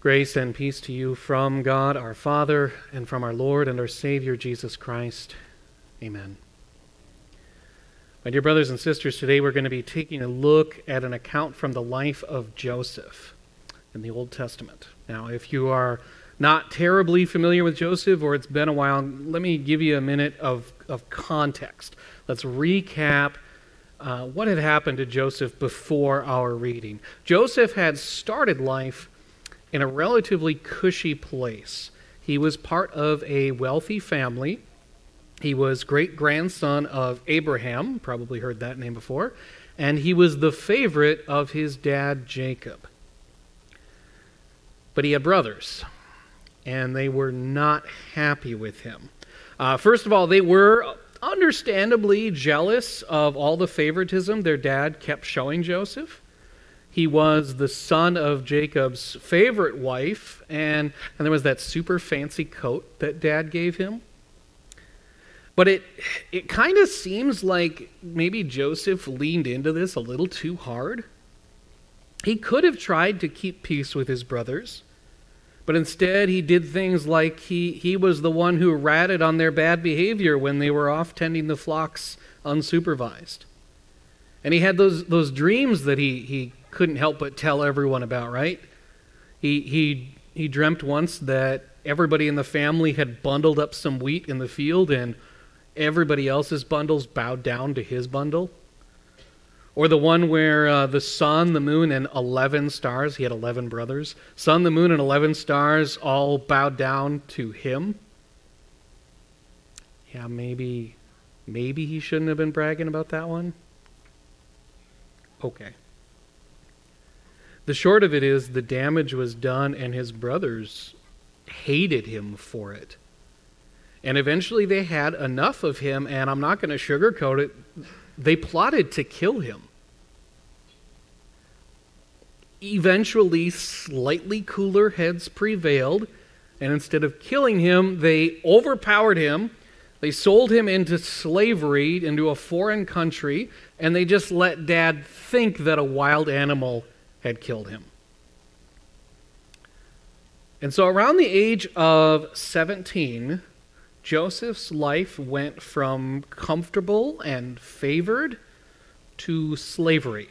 Grace and peace to you from God our Father and from our Lord and our Savior Jesus Christ. Amen. My dear brothers and sisters, today we're going to be taking a look at an account from the life of Joseph in the Old Testament. Now, if you are not terribly familiar with Joseph or it's been a while, let me give you a minute of, of context. Let's recap uh, what had happened to Joseph before our reading. Joseph had started life in a relatively cushy place. He was part of a wealthy family. He was great grandson of Abraham, probably heard that name before, and he was the favorite of his dad Jacob. But he had brothers, and they were not happy with him. Uh, first of all, they were understandably jealous of all the favoritism their dad kept showing Joseph. He was the son of Jacob's favorite wife, and, and there was that super fancy coat that dad gave him. But it, it kind of seems like maybe Joseph leaned into this a little too hard. He could have tried to keep peace with his brothers, but instead he did things like he, he was the one who ratted on their bad behavior when they were off tending the flocks unsupervised. And he had those, those dreams that he, he couldn't help but tell everyone about, right? He, he, he dreamt once that everybody in the family had bundled up some wheat in the field and everybody else's bundles bowed down to his bundle. Or the one where uh, the sun, the moon, and 11 stars, he had 11 brothers, sun, the moon, and 11 stars all bowed down to him. Yeah, maybe, maybe he shouldn't have been bragging about that one. Okay. The short of it is the damage was done, and his brothers hated him for it. And eventually they had enough of him, and I'm not going to sugarcoat it, they plotted to kill him. Eventually, slightly cooler heads prevailed, and instead of killing him, they overpowered him. They sold him into slavery, into a foreign country, and they just let dad think that a wild animal had killed him. And so, around the age of 17, Joseph's life went from comfortable and favored to slavery.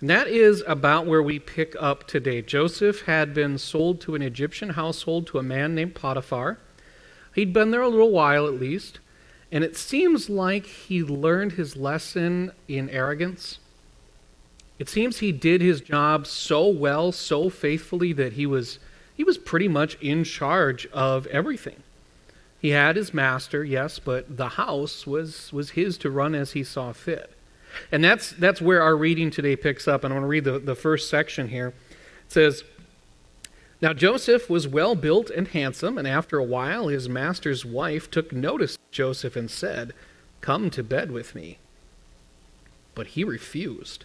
And that is about where we pick up today. Joseph had been sold to an Egyptian household to a man named Potiphar. He'd been there a little while at least, and it seems like he learned his lesson in arrogance it seems he did his job so well, so faithfully that he was he was pretty much in charge of everything. He had his master, yes, but the house was was his to run as he saw fit. And that's that's where our reading today picks up. And I'm going to read the, the first section here. It says, Now Joseph was well built and handsome, and after a while his master's wife took notice of Joseph and said, Come to bed with me. But he refused.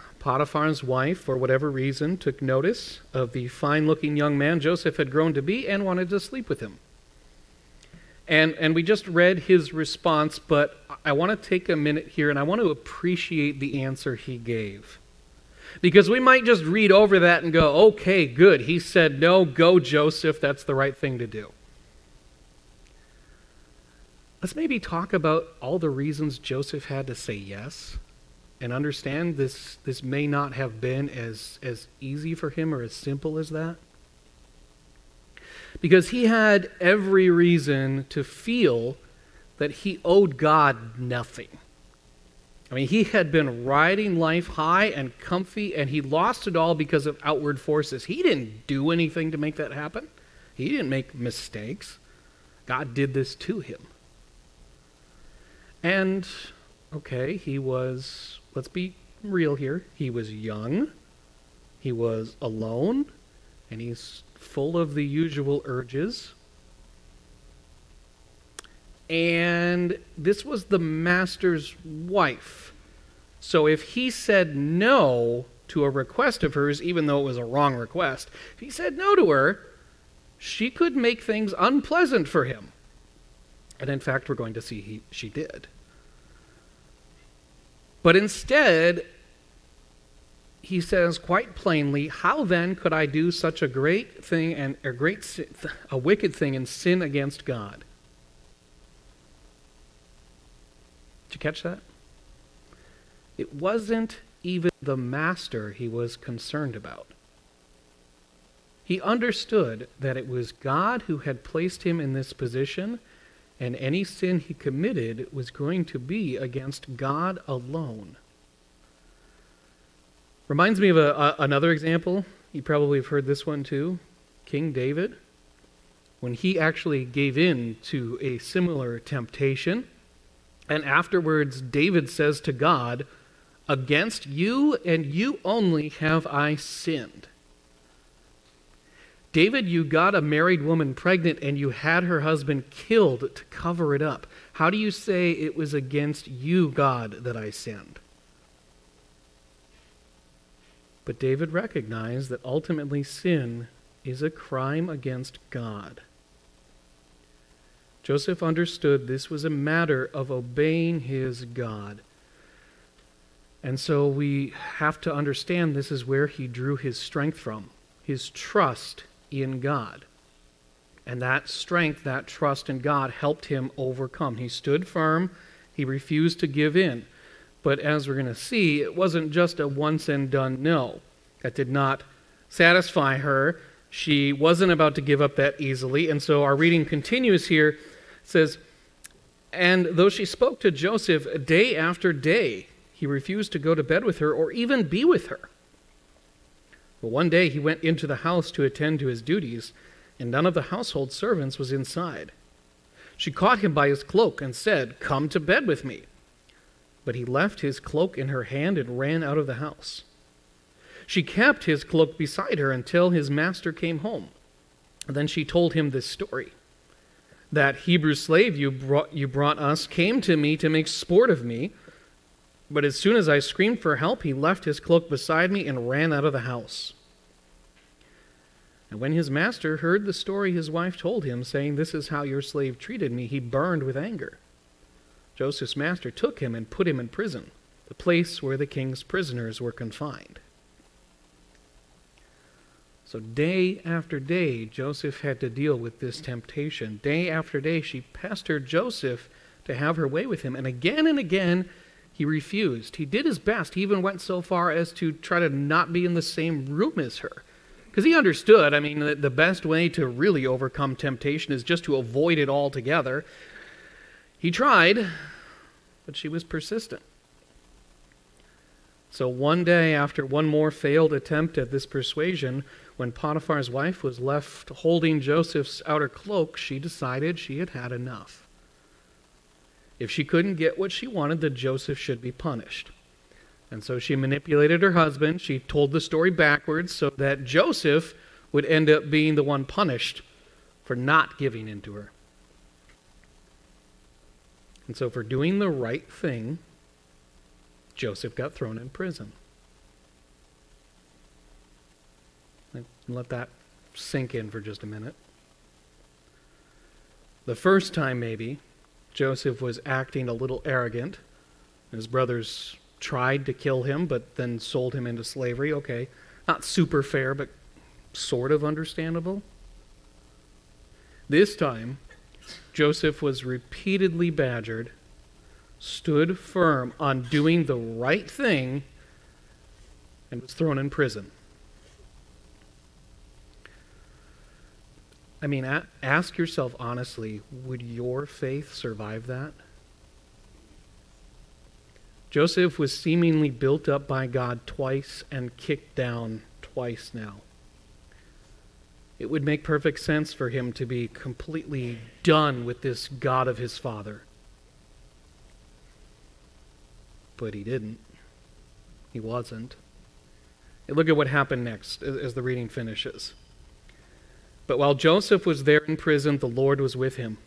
Potiphar's wife, for whatever reason, took notice of the fine looking young man Joseph had grown to be and wanted to sleep with him. And, and we just read his response, but I want to take a minute here and I want to appreciate the answer he gave. Because we might just read over that and go, okay, good. He said, no, go, Joseph. That's the right thing to do. Let's maybe talk about all the reasons Joseph had to say yes and understand this this may not have been as as easy for him or as simple as that because he had every reason to feel that he owed God nothing. I mean, he had been riding life high and comfy, and he lost it all because of outward forces. He didn't do anything to make that happen, he didn't make mistakes. God did this to him. And, okay, he was let's be real here. He was young, he was alone, and he's full of the usual urges. and this was the master's wife. So if he said no to a request of hers, even though it was a wrong request, if he said no to her, she could make things unpleasant for him. And in fact, we're going to see he, she did. But instead, he says quite plainly, How then could I do such a great thing and a great a wicked thing and sin against God? Did you catch that? It wasn't even the master he was concerned about. He understood that it was God who had placed him in this position, and any sin he committed was going to be against God alone. Reminds me of a, a, another example. You probably have heard this one too. King David, when he actually gave in to a similar temptation, and afterwards David says to God, Against you and you only have I sinned. David, you got a married woman pregnant and you had her husband killed to cover it up. How do you say it was against you, God, that I sinned? But David recognized that ultimately sin is a crime against God. Joseph understood this was a matter of obeying his God. And so we have to understand this is where he drew his strength from his trust in God. And that strength, that trust in God, helped him overcome. He stood firm, he refused to give in. But as we're going to see, it wasn't just a once and done no. That did not satisfy her. She wasn't about to give up that easily. And so our reading continues here. It says, And though she spoke to Joseph day after day, he refused to go to bed with her or even be with her. But one day he went into the house to attend to his duties, and none of the household servants was inside. She caught him by his cloak and said, Come to bed with me. But he left his cloak in her hand and ran out of the house. She kept his cloak beside her until his master came home. And then she told him this story. That Hebrew slave you brought, you brought us came to me to make sport of me, but as soon as I screamed for help, he left his cloak beside me and ran out of the house. And when his master heard the story his wife told him, saying, This is how your slave treated me, he burned with anger. Joseph's master took him and put him in prison, the place where the king's prisoners were confined. So, day after day, Joseph had to deal with this temptation. Day after day, she pestered Joseph to have her way with him. And again and again, he refused. He did his best. He even went so far as to try to not be in the same room as her. Because he understood, I mean, that the best way to really overcome temptation is just to avoid it altogether. He tried, but she was persistent. So one day, after one more failed attempt at this persuasion, when Potiphar's wife was left holding Joseph's outer cloak, she decided she had had enough. If she couldn't get what she wanted, then Joseph should be punished. And so she manipulated her husband. She told the story backwards so that Joseph would end up being the one punished for not giving in to her. And so, for doing the right thing, Joseph got thrown in prison. Let that sink in for just a minute. The first time, maybe, Joseph was acting a little arrogant. His brothers tried to kill him, but then sold him into slavery. Okay, not super fair, but sort of understandable. This time, Joseph was repeatedly badgered, stood firm on doing the right thing, and was thrown in prison. I mean, ask yourself honestly would your faith survive that? Joseph was seemingly built up by God twice and kicked down twice now. It would make perfect sense for him to be completely done with this God of his father. But he didn't. He wasn't. And look at what happened next as the reading finishes. But while Joseph was there in prison, the Lord was with him.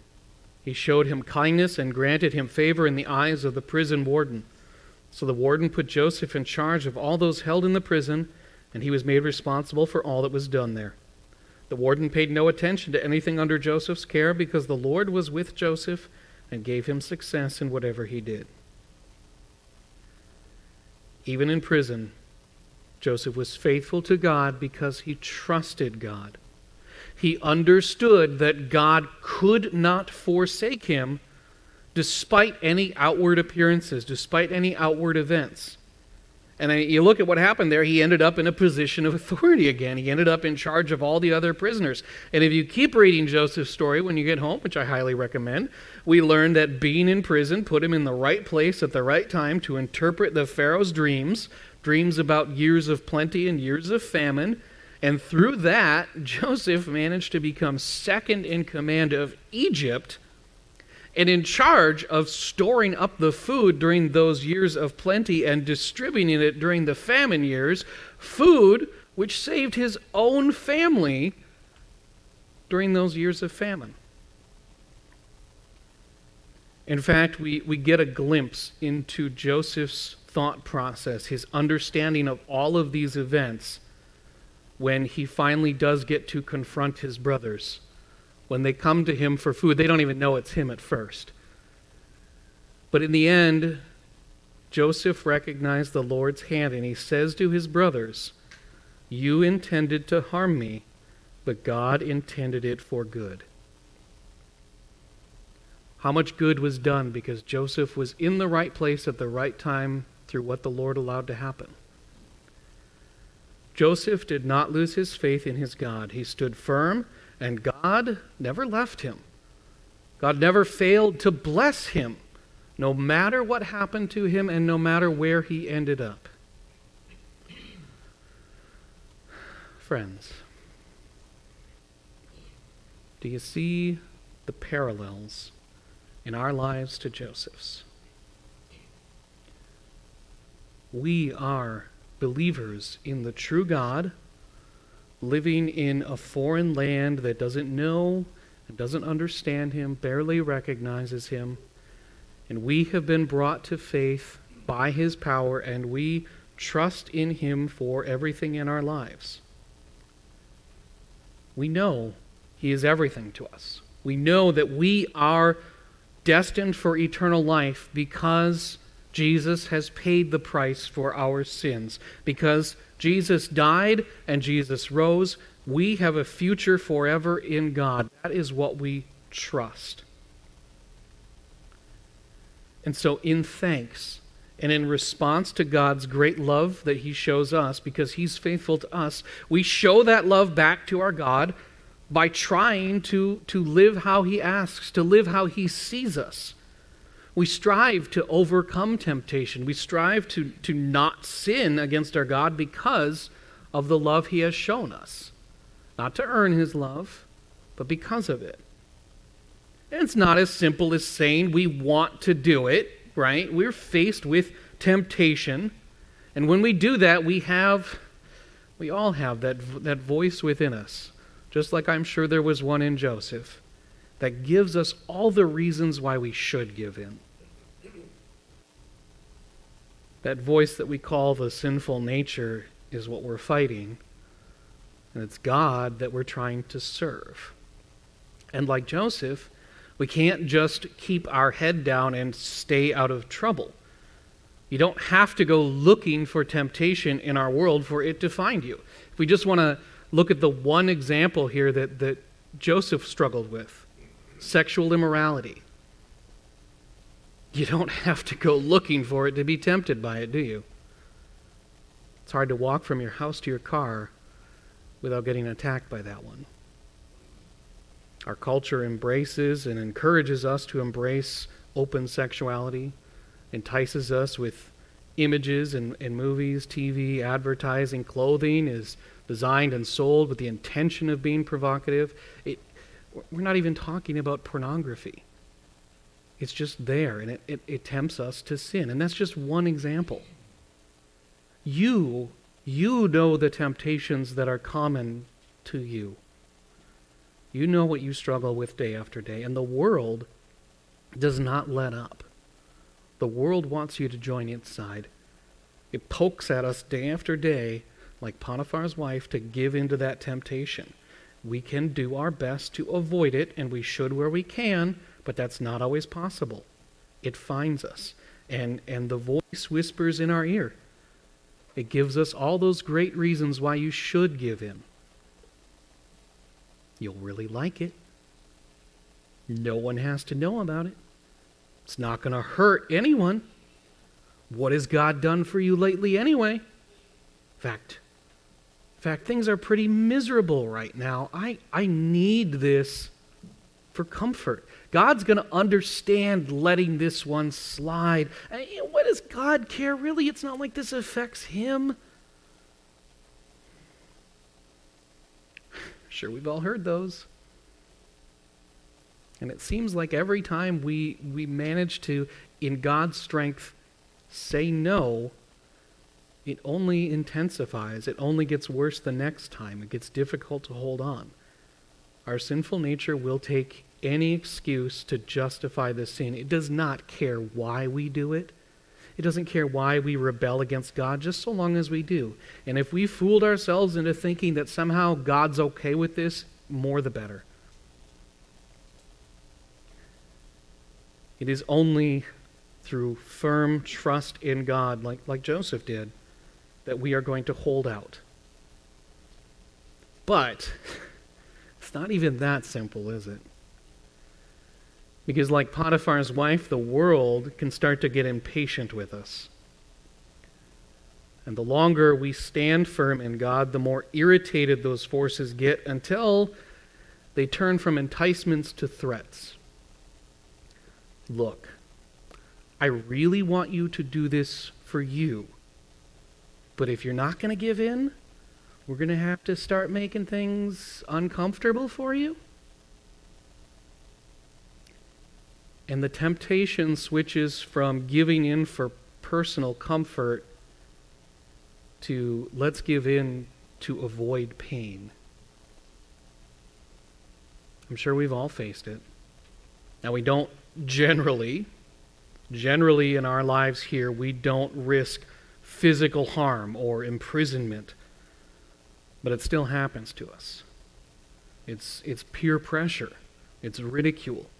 He showed him kindness and granted him favor in the eyes of the prison warden. So the warden put Joseph in charge of all those held in the prison, and he was made responsible for all that was done there. The warden paid no attention to anything under Joseph's care because the Lord was with Joseph and gave him success in whatever he did. Even in prison, Joseph was faithful to God because he trusted God. He understood that God could not forsake him despite any outward appearances, despite any outward events. And you look at what happened there, he ended up in a position of authority again. He ended up in charge of all the other prisoners. And if you keep reading Joseph's story when you get home, which I highly recommend, we learn that being in prison put him in the right place at the right time to interpret the Pharaoh's dreams, dreams about years of plenty and years of famine. And through that, Joseph managed to become second in command of Egypt and in charge of storing up the food during those years of plenty and distributing it during the famine years, food which saved his own family during those years of famine. In fact, we, we get a glimpse into Joseph's thought process, his understanding of all of these events, when he finally does get to confront his brothers when they come to him for food, they don't even know it's him at first. But in the end, Joseph recognized the Lord's hand and he says to his brothers, You intended to harm me, but God intended it for good. How much good was done because Joseph was in the right place at the right time through what the Lord allowed to happen. Joseph did not lose his faith in his God. He stood firm and God never left him. God never failed to bless him, no matter what happened to him and no matter where he ended up. Friends, do you see the parallels in our lives to Joseph's? We are believers in the true God living in a foreign land that doesn't know and doesn't understand him, barely recognizes him. And we have been brought to faith by his power, and we trust in him for everything in our lives. We know he is everything to us. We know that we are destined for eternal life because Jesus has paid the price for our sins, because Jesus died and Jesus rose. We have a future forever in God. That is what we trust. And so, in thanks and in response to God's great love that He shows us, because He's faithful to us, we show that love back to our God by trying to, to live how He asks, to live how He sees us. We strive to overcome temptation. We strive to, to not sin against our God because of the love He has shown us. Not to earn His love, but because of it. And it's not as simple as saying we want to do it, right? We're faced with temptation. And when we do that, we have, we all have that, that voice within us, just like I'm sure there was one in Joseph, that gives us all the reasons why we should give in that voice that we call the sinful nature is what we're fighting. And it's God that we're trying to serve. And like Joseph, we can't just keep our head down and stay out of trouble. You don't have to go looking for temptation in our world for it to find you. If we just want to look at the one example here that, that Joseph struggled with sexual immorality. You don't have to go looking for it to be tempted by it, do you? It's hard to walk from your house to your car without getting attacked by that one. Our culture embraces and encourages us to embrace open sexuality, entices us with images and, and movies, TV, advertising, clothing is designed and sold with the intention of being provocative. It, we're not even talking about pornography. It's just there, and it, it, it tempts us to sin. And that's just one example. You, you know the temptations that are common to you. You know what you struggle with day after day. And the world does not let up. The world wants you to join its side. It pokes at us day after day, like Potiphar's wife, to give into that temptation. We can do our best to avoid it, and we should where we can, but that's not always possible. It finds us, and, and the voice whispers in our ear. It gives us all those great reasons why you should give in. You'll really like it. No one has to know about it. It's not going to hurt anyone. What has God done for you lately anyway? Fact. Fact, things are pretty miserable right now. I, I need this for comfort. God's going to understand letting this one slide. What does God care? Really, it's not like this affects him. Sure, we've all heard those. And it seems like every time we, we manage to, in God's strength, say no, it only intensifies. It only gets worse the next time. It gets difficult to hold on. Our sinful nature will take any excuse to justify the sin. It does not care why we do it. It doesn't care why we rebel against God, just so long as we do. And if we fooled ourselves into thinking that somehow God's okay with this, more the better. It is only through firm trust in God, like, like Joseph did, that we are going to hold out. But it's not even that simple, is it? Because, like Potiphar's wife, the world can start to get impatient with us. And the longer we stand firm in God, the more irritated those forces get until they turn from enticements to threats. Look, I really want you to do this for you. But if you're not going to give in, we're going to have to start making things uncomfortable for you. And the temptation switches from giving in for personal comfort to let's give in to avoid pain. I'm sure we've all faced it. Now, we don't generally, generally in our lives here, we don't risk physical harm or imprisonment, but it still happens to us. It's, it's peer pressure, it's ridicule.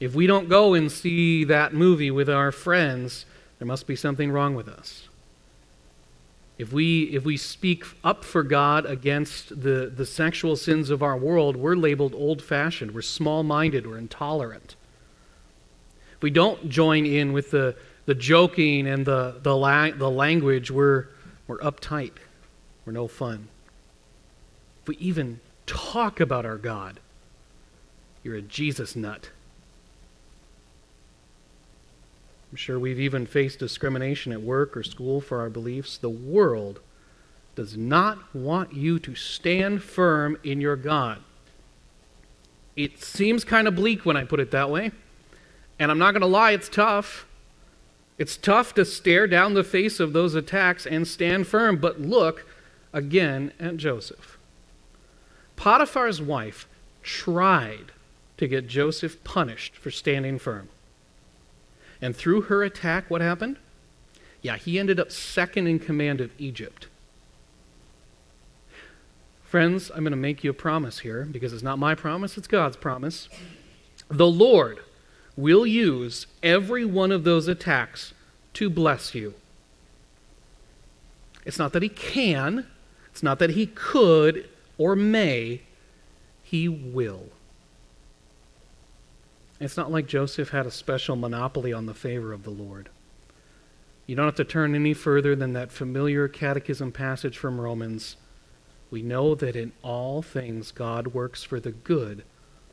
If we don't go and see that movie with our friends, there must be something wrong with us. If we, if we speak up for God against the, the sexual sins of our world, we're labeled old fashioned, we're small minded, we're intolerant. If we don't join in with the, the joking and the, the, la- the language, we're, we're uptight, we're no fun. If we even talk about our God, you're a Jesus nut. I'm sure we've even faced discrimination at work or school for our beliefs. The world does not want you to stand firm in your God. It seems kind of bleak when I put it that way. And I'm not going to lie, it's tough. It's tough to stare down the face of those attacks and stand firm. But look again at Joseph. Potiphar's wife tried to get Joseph punished for standing firm. And through her attack, what happened? Yeah, he ended up second in command of Egypt. Friends, I'm going to make you a promise here because it's not my promise, it's God's promise. The Lord will use every one of those attacks to bless you. It's not that He can, it's not that He could or may, He will. It's not like Joseph had a special monopoly on the favor of the Lord. You don't have to turn any further than that familiar catechism passage from Romans. We know that in all things God works for the good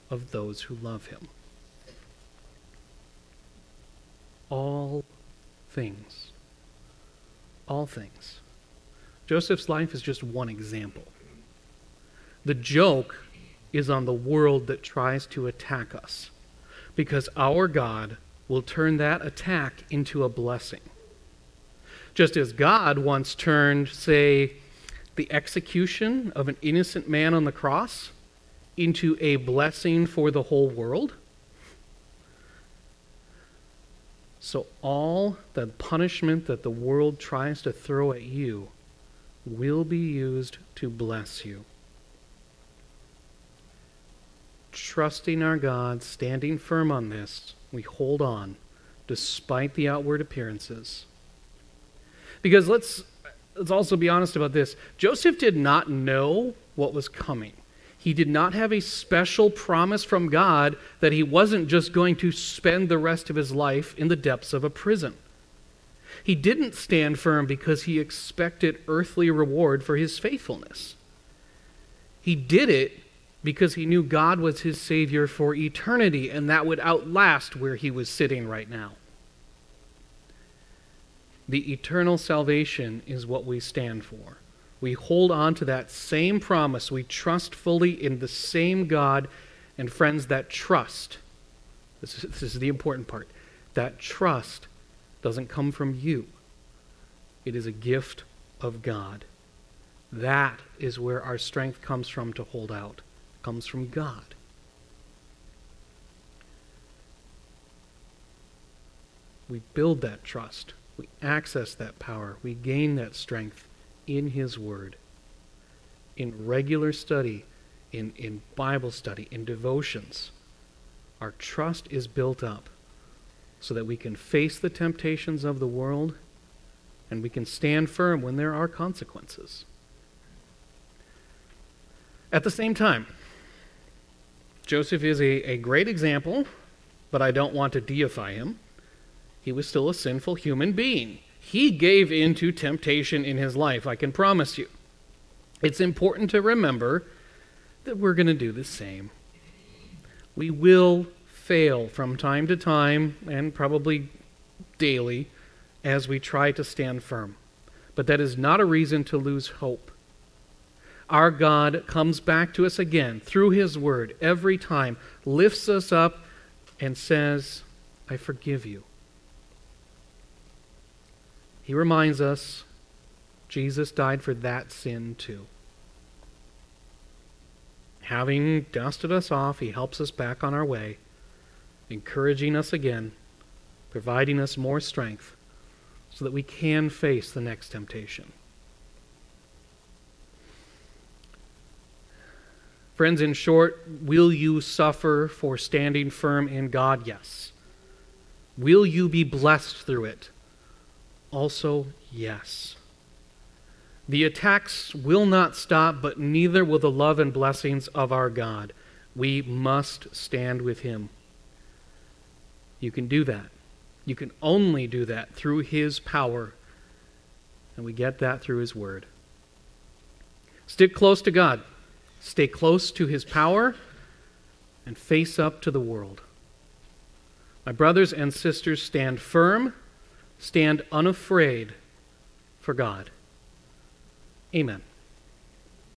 of those who love him. All things. All things. Joseph's life is just one example. The joke is on the world that tries to attack us because our God will turn that attack into a blessing. Just as God once turned, say, the execution of an innocent man on the cross into a blessing for the whole world. So all the punishment that the world tries to throw at you will be used to bless you. Trusting our God, standing firm on this, we hold on despite the outward appearances. Because let's, let's also be honest about this Joseph did not know what was coming. He did not have a special promise from God that he wasn't just going to spend the rest of his life in the depths of a prison. He didn't stand firm because he expected earthly reward for his faithfulness. He did it because he knew God was his Savior for eternity, and that would outlast where he was sitting right now. The eternal salvation is what we stand for we hold on to that same promise. We trust fully in the same God. And friends, that trust, this is, this is the important part, that trust doesn't come from you, it is a gift of God. That is where our strength comes from to hold out. It comes from God. We build that trust. We access that power. We gain that strength in His Word, in regular study, in, in Bible study, in devotions. Our trust is built up so that we can face the temptations of the world and we can stand firm when there are consequences. At the same time, Joseph is a, a great example, but I don't want to deify him. He was still a sinful human being. He gave in to temptation in his life, I can promise you. It's important to remember that we're going to do the same. We will fail from time to time, and probably daily, as we try to stand firm. But that is not a reason to lose hope. Our God comes back to us again through His Word every time, lifts us up, and says, I forgive you. He reminds us Jesus died for that sin too. Having dusted us off, he helps us back on our way, encouraging us again, providing us more strength so that we can face the next temptation. Friends, in short, will you suffer for standing firm in God? Yes. Will you be blessed through it? Also yes. The attacks will not stop, but neither will the love and blessings of our God. We must stand with Him. You can do that. You can only do that through His power, and we get that through His Word. Stick close to God, stay close to His power, and face up to the world. My brothers and sisters, stand firm Stand unafraid for God. Amen.